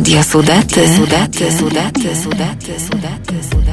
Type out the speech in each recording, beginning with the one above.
Radio Sudety. Sudety. Sudety. Sudety. Sudety. Sudety.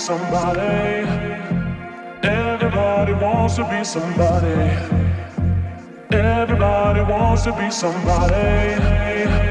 somebody. Everybody wants to be somebody. Everybody wants to be somebody.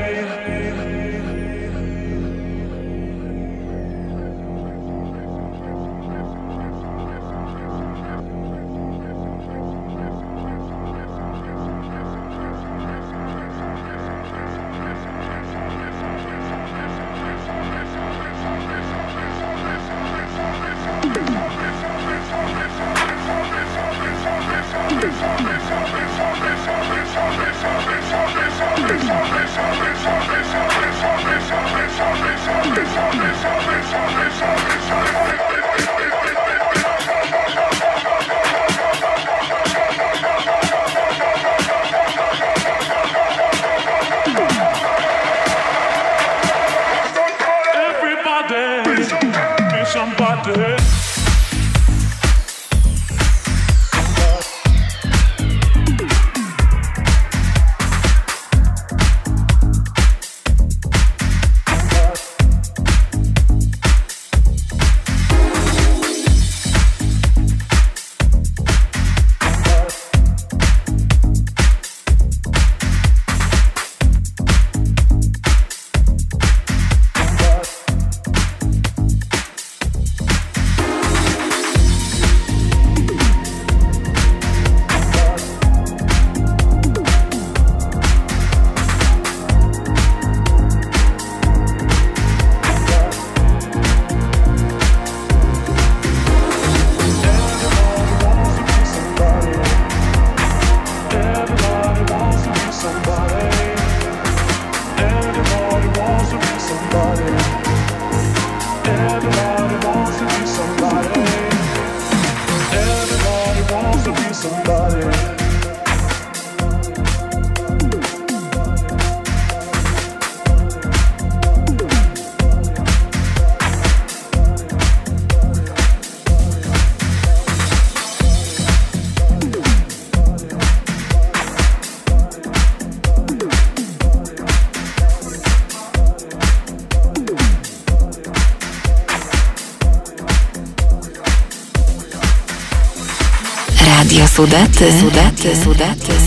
sudate, sudate, sudate.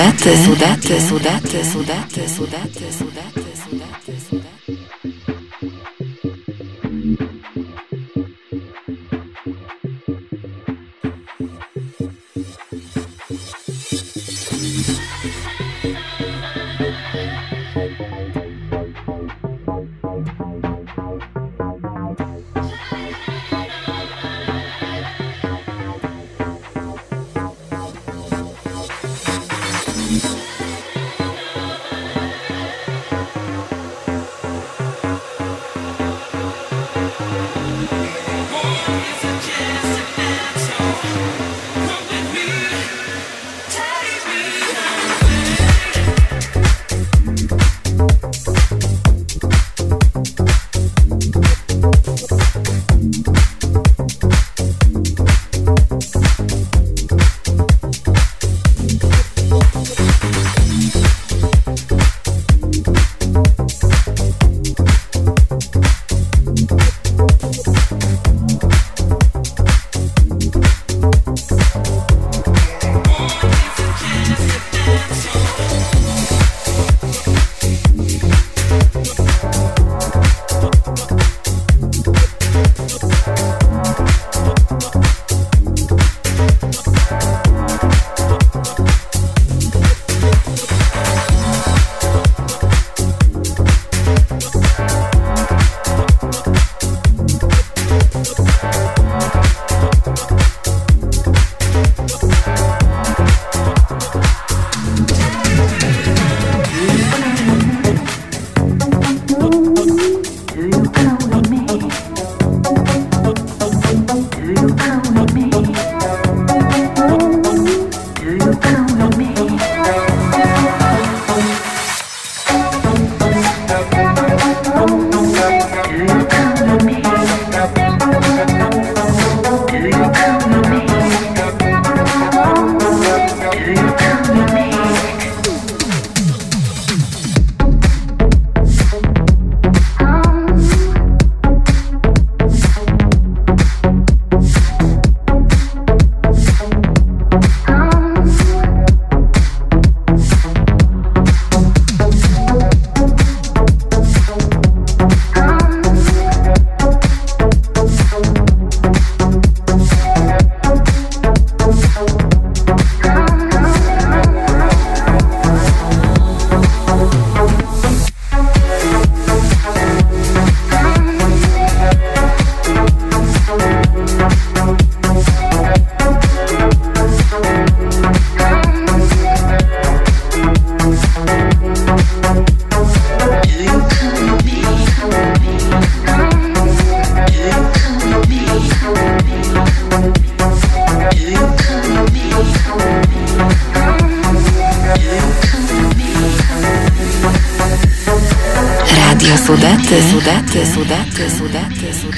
Sudety, Sudety, Sudety, Sudety, Sudety, Sudety, Sudety, Sudety, Sudety, Sudety.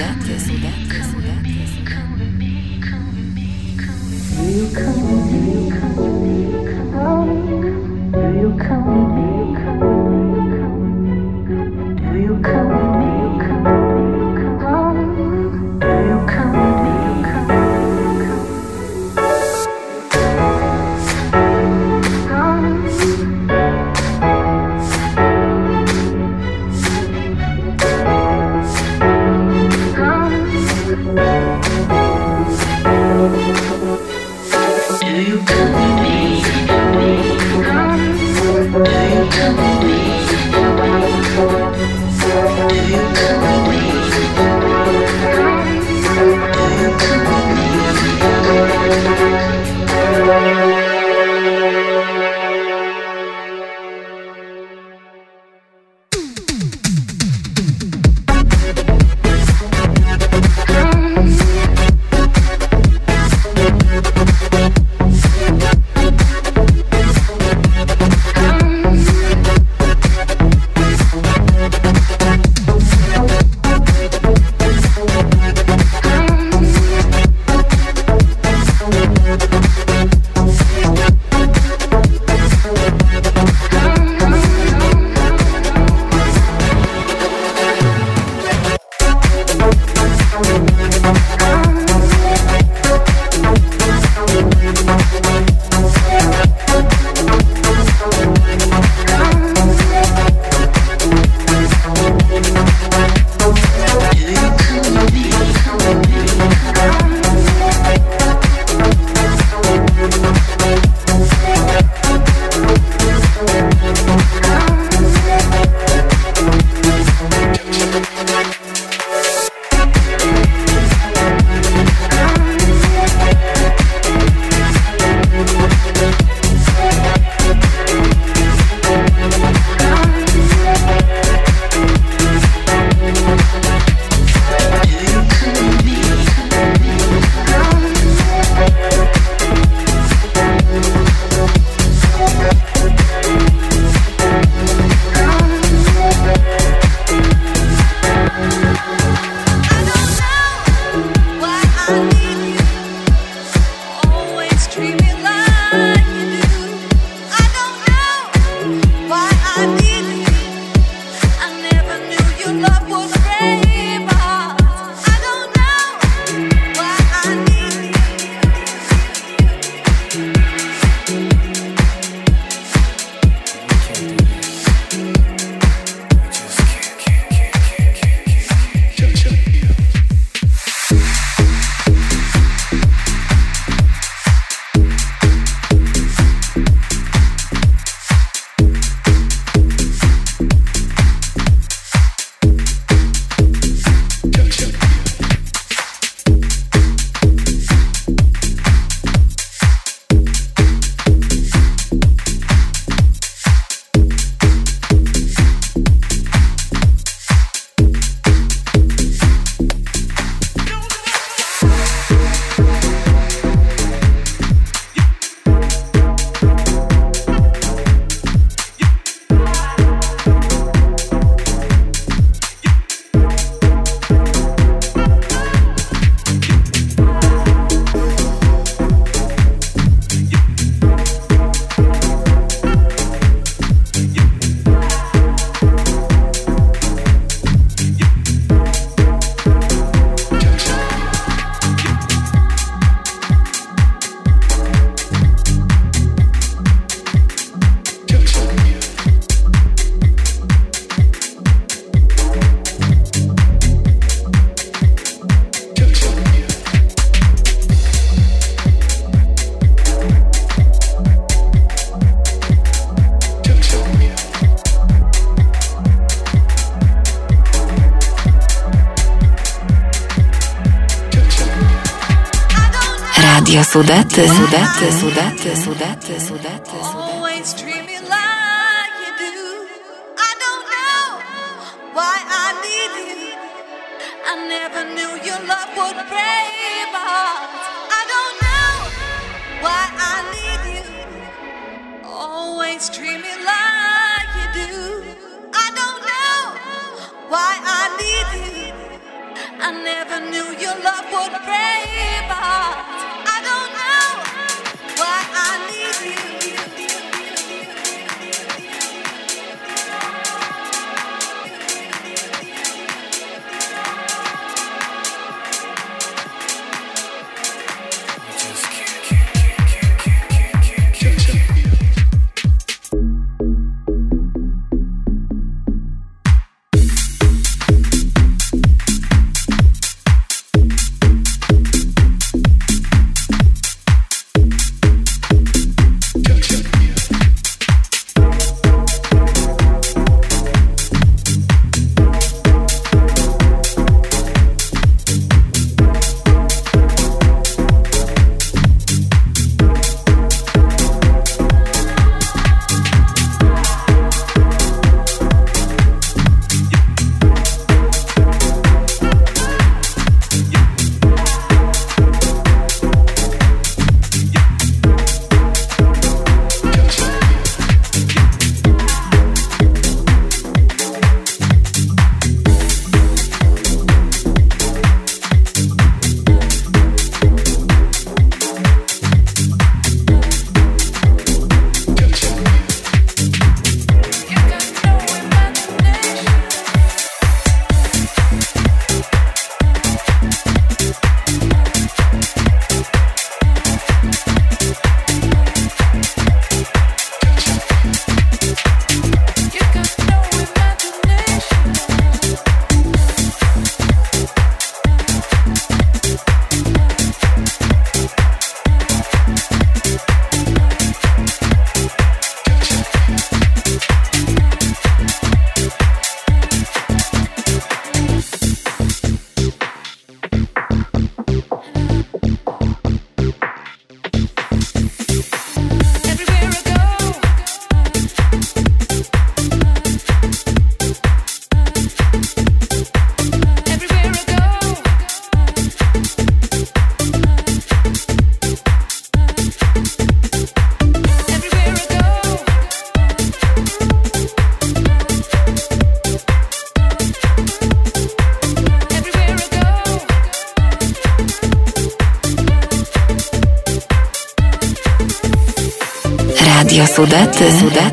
Radio Sudette, Sudette, Sudette, Sudette,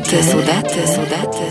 sudate, sudate, sudate.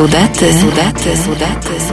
Sudate, sudate, sudate,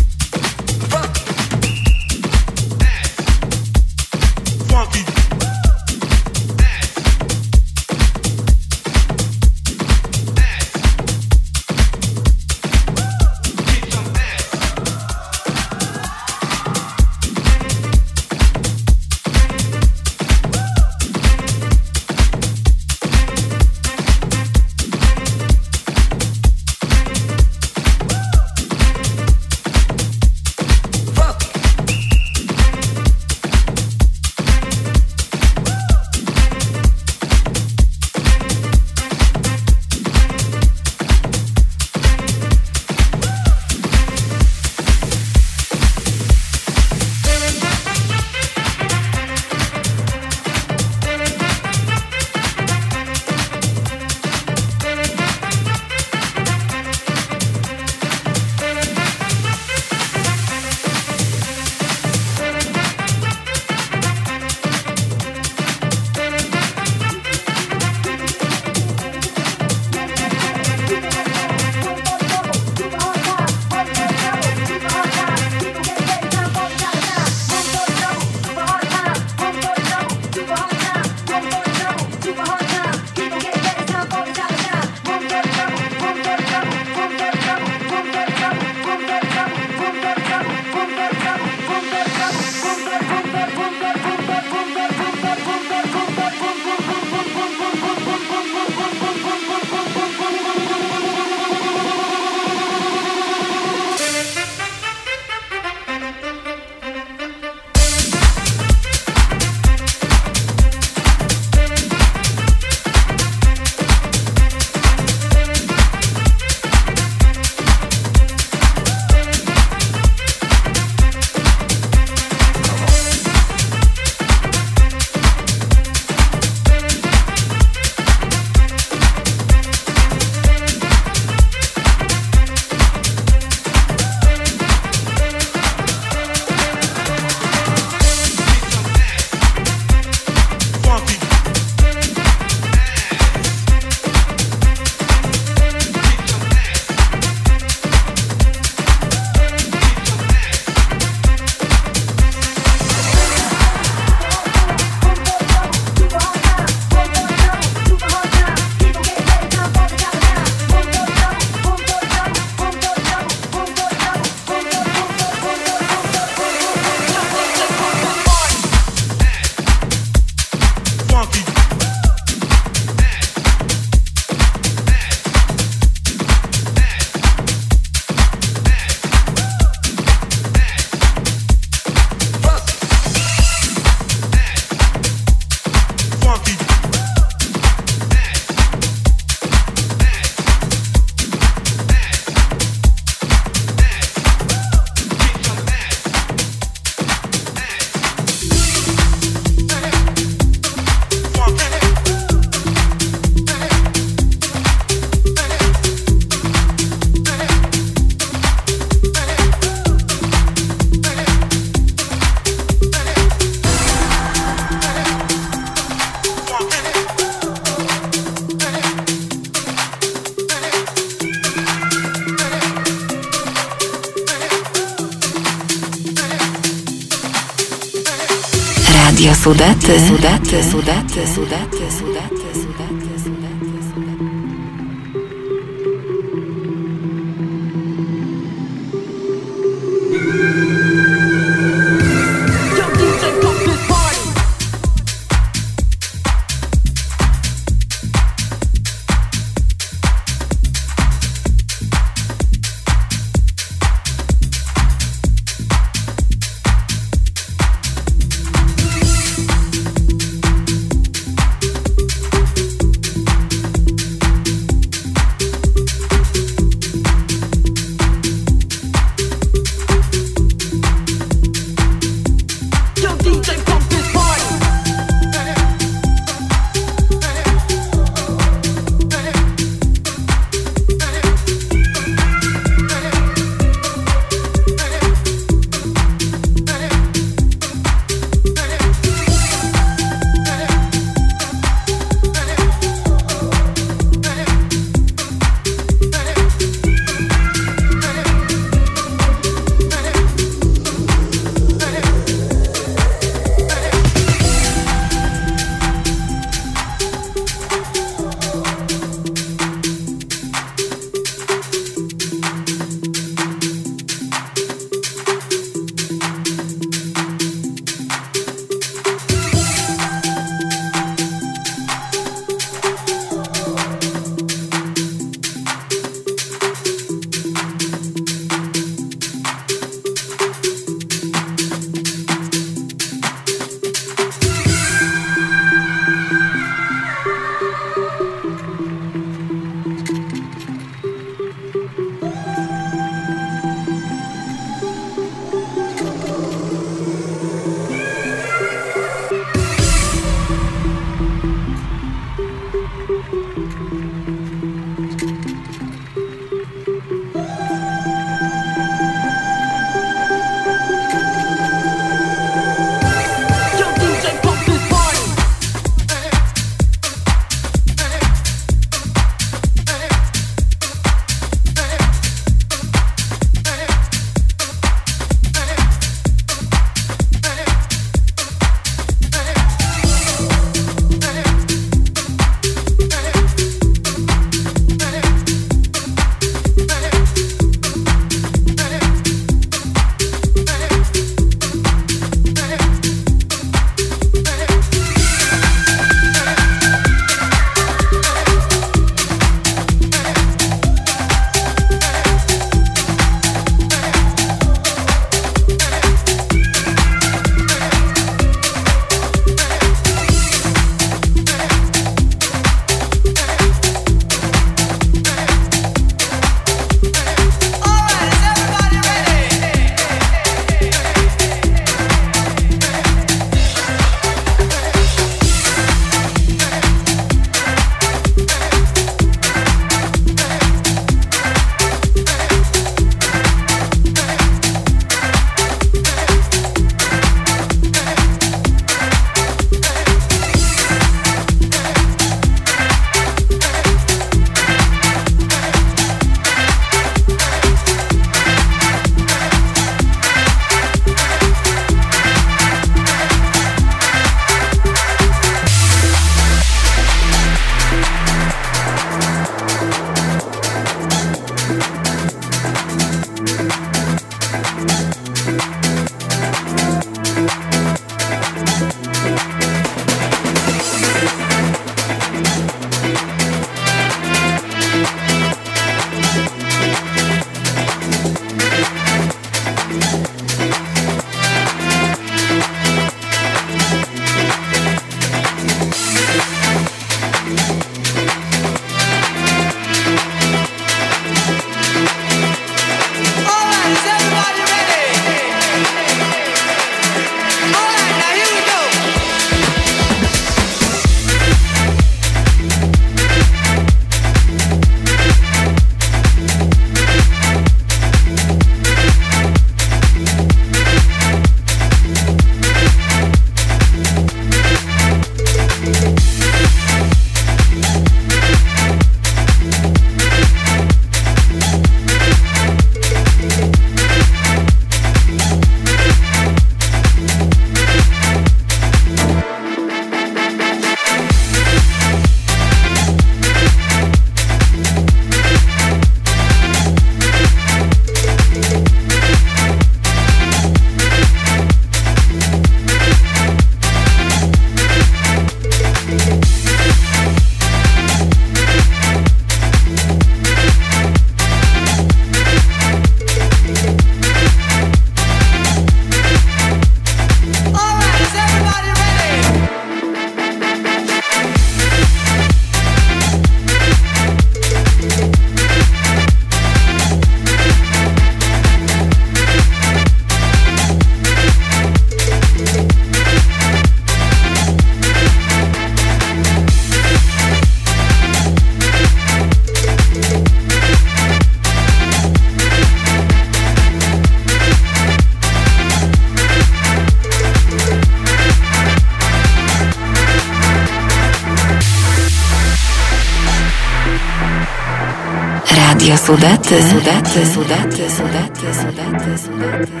Radio Sudety. Sudety, Sudety, Sudety, Sudety, Sudety, Sudety.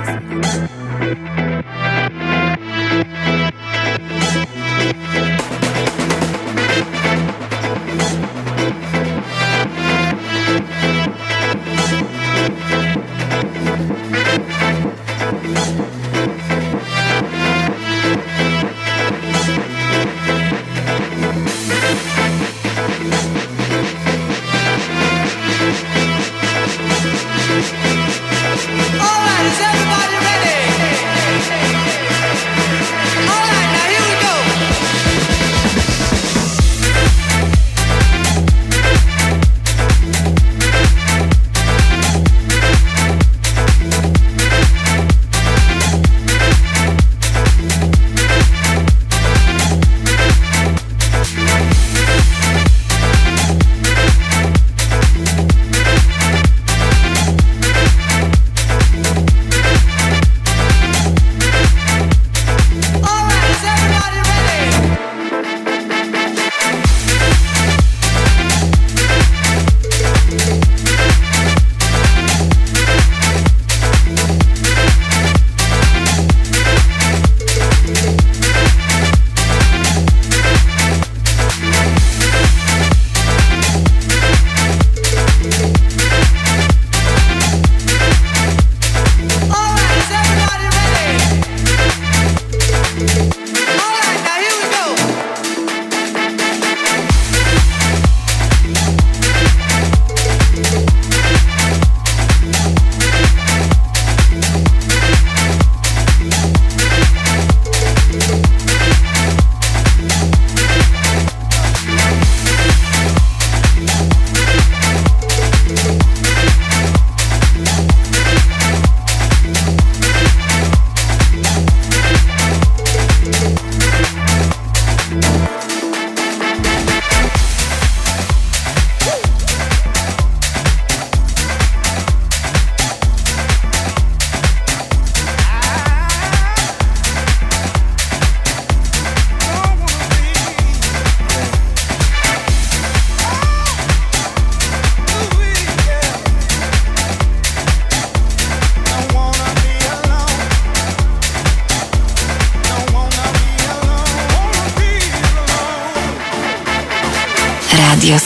Sudety.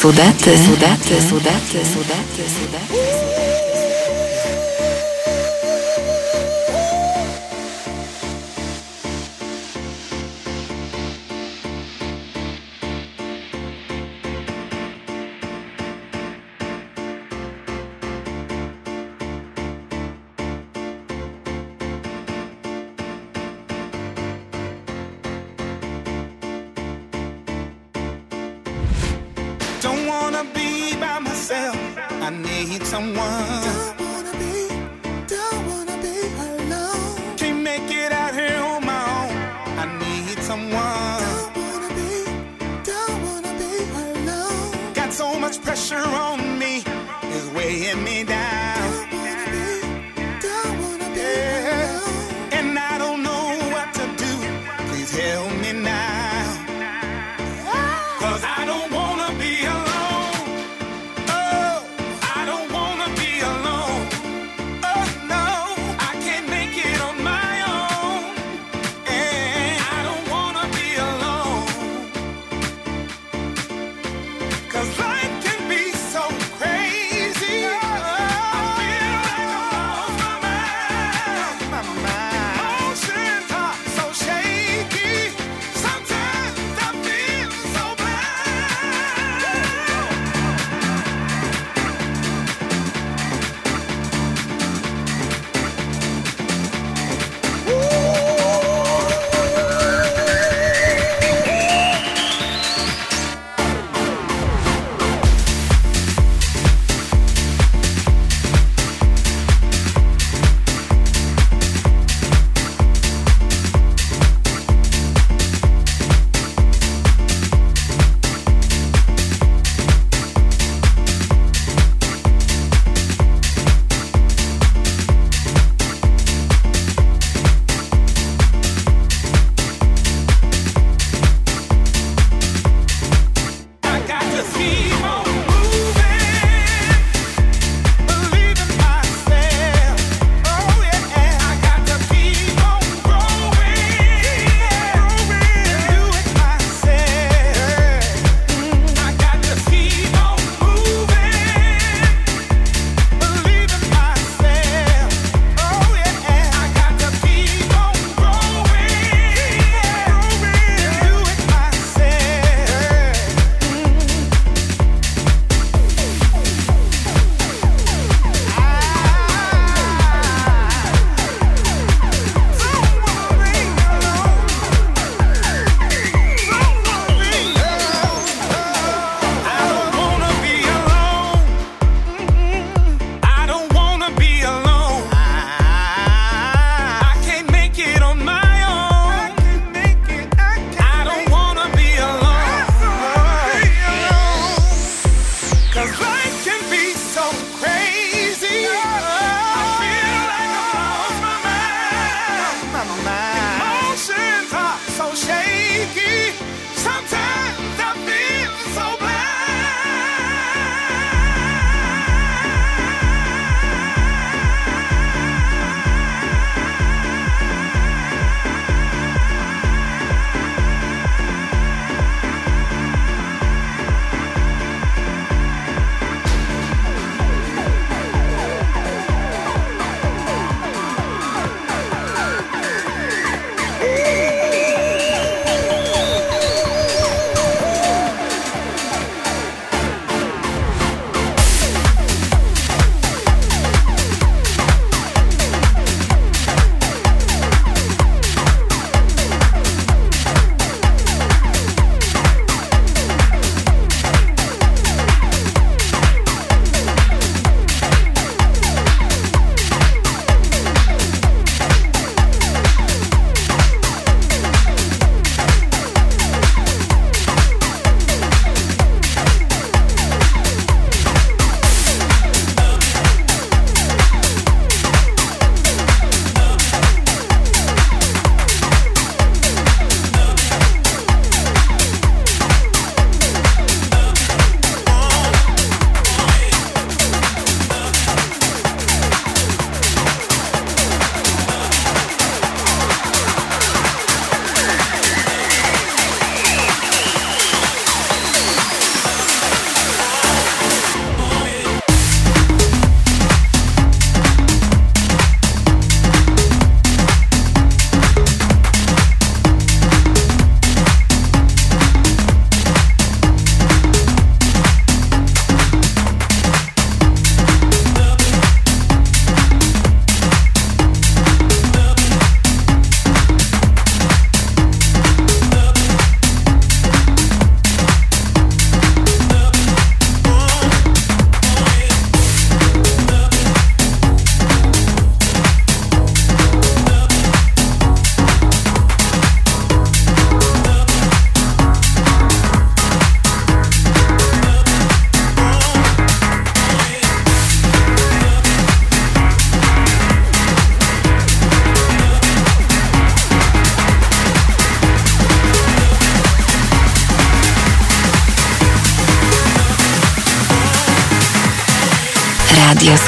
Sudety, Sudety, Sudety, Sudety. Be alone.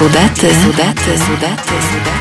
Radio Sudette, Sudette, Sudette,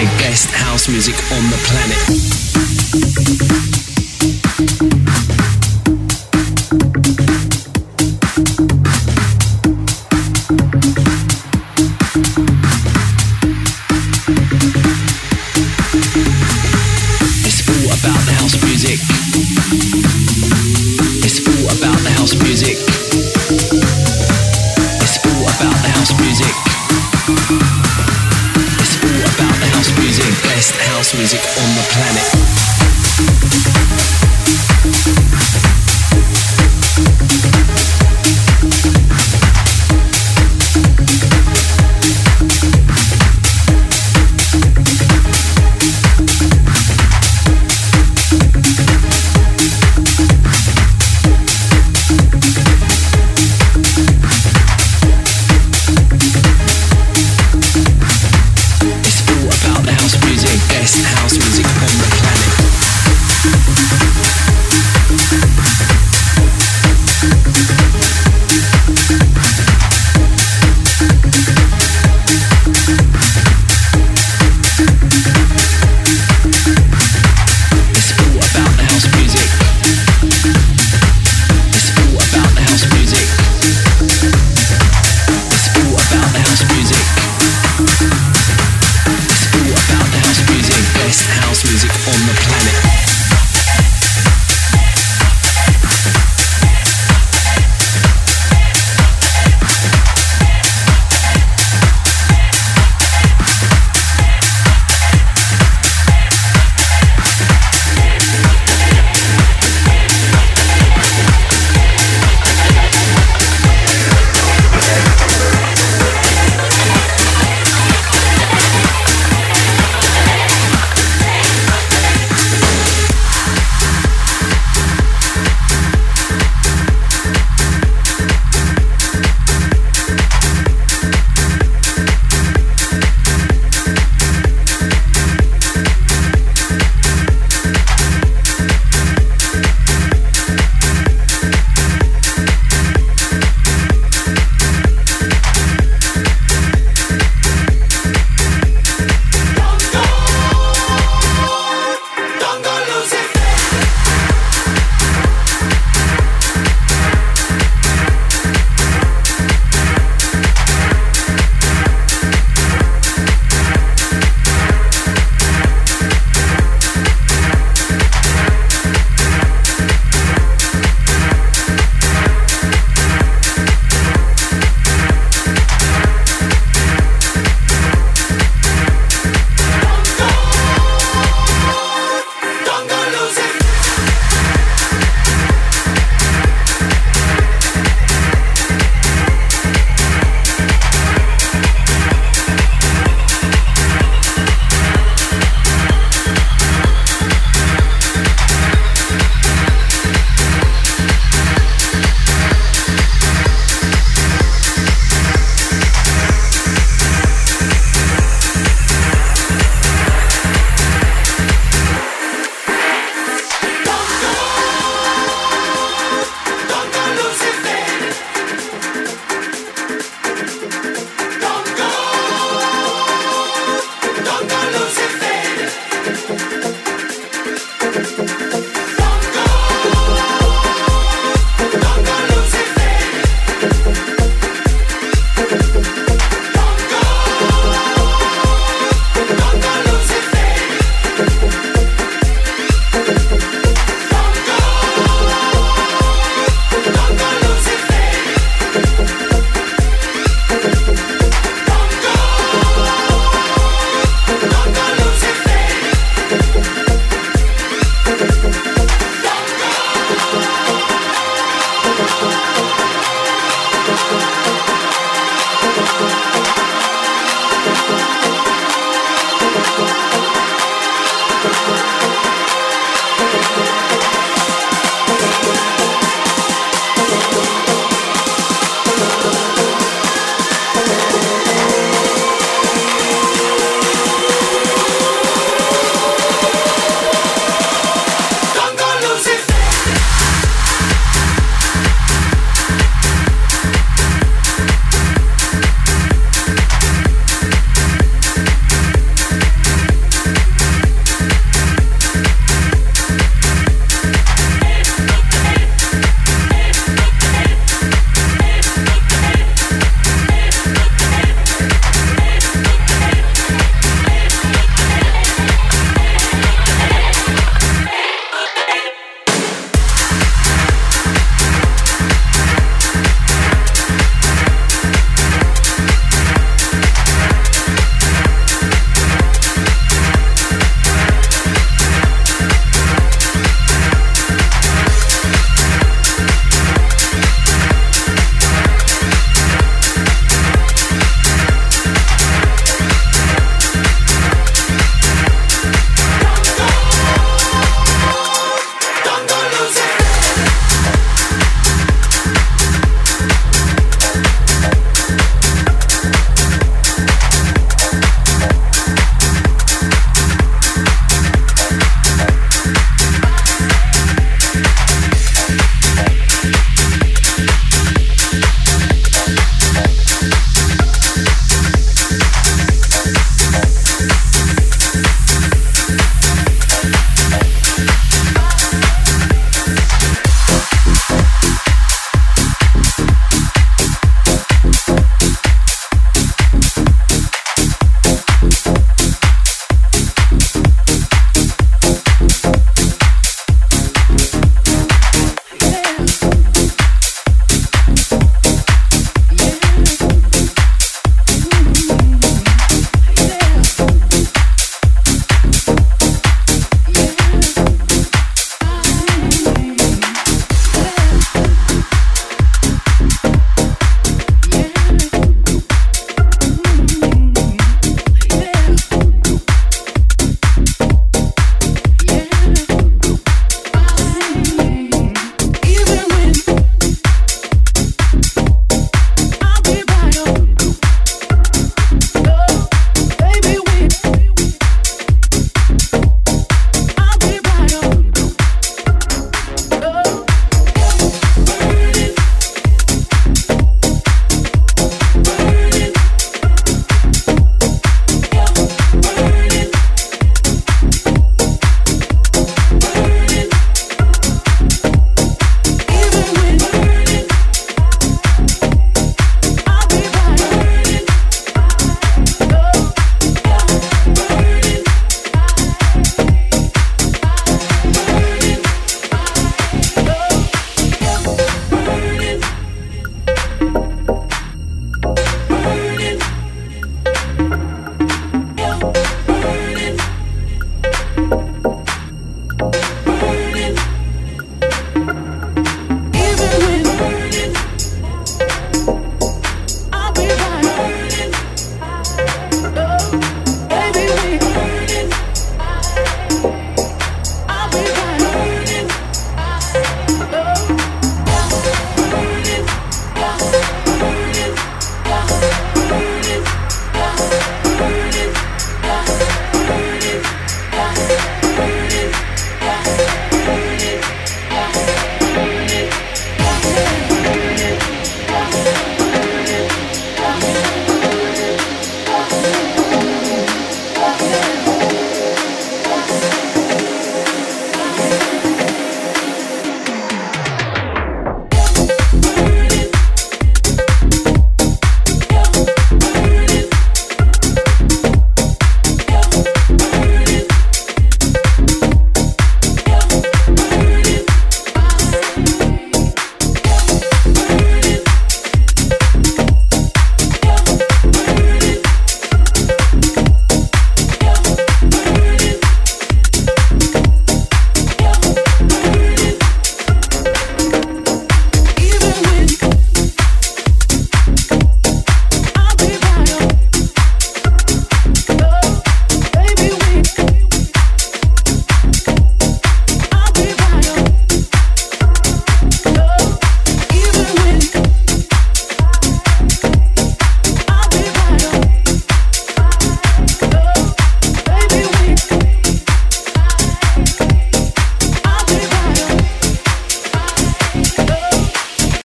Best house music on the planet.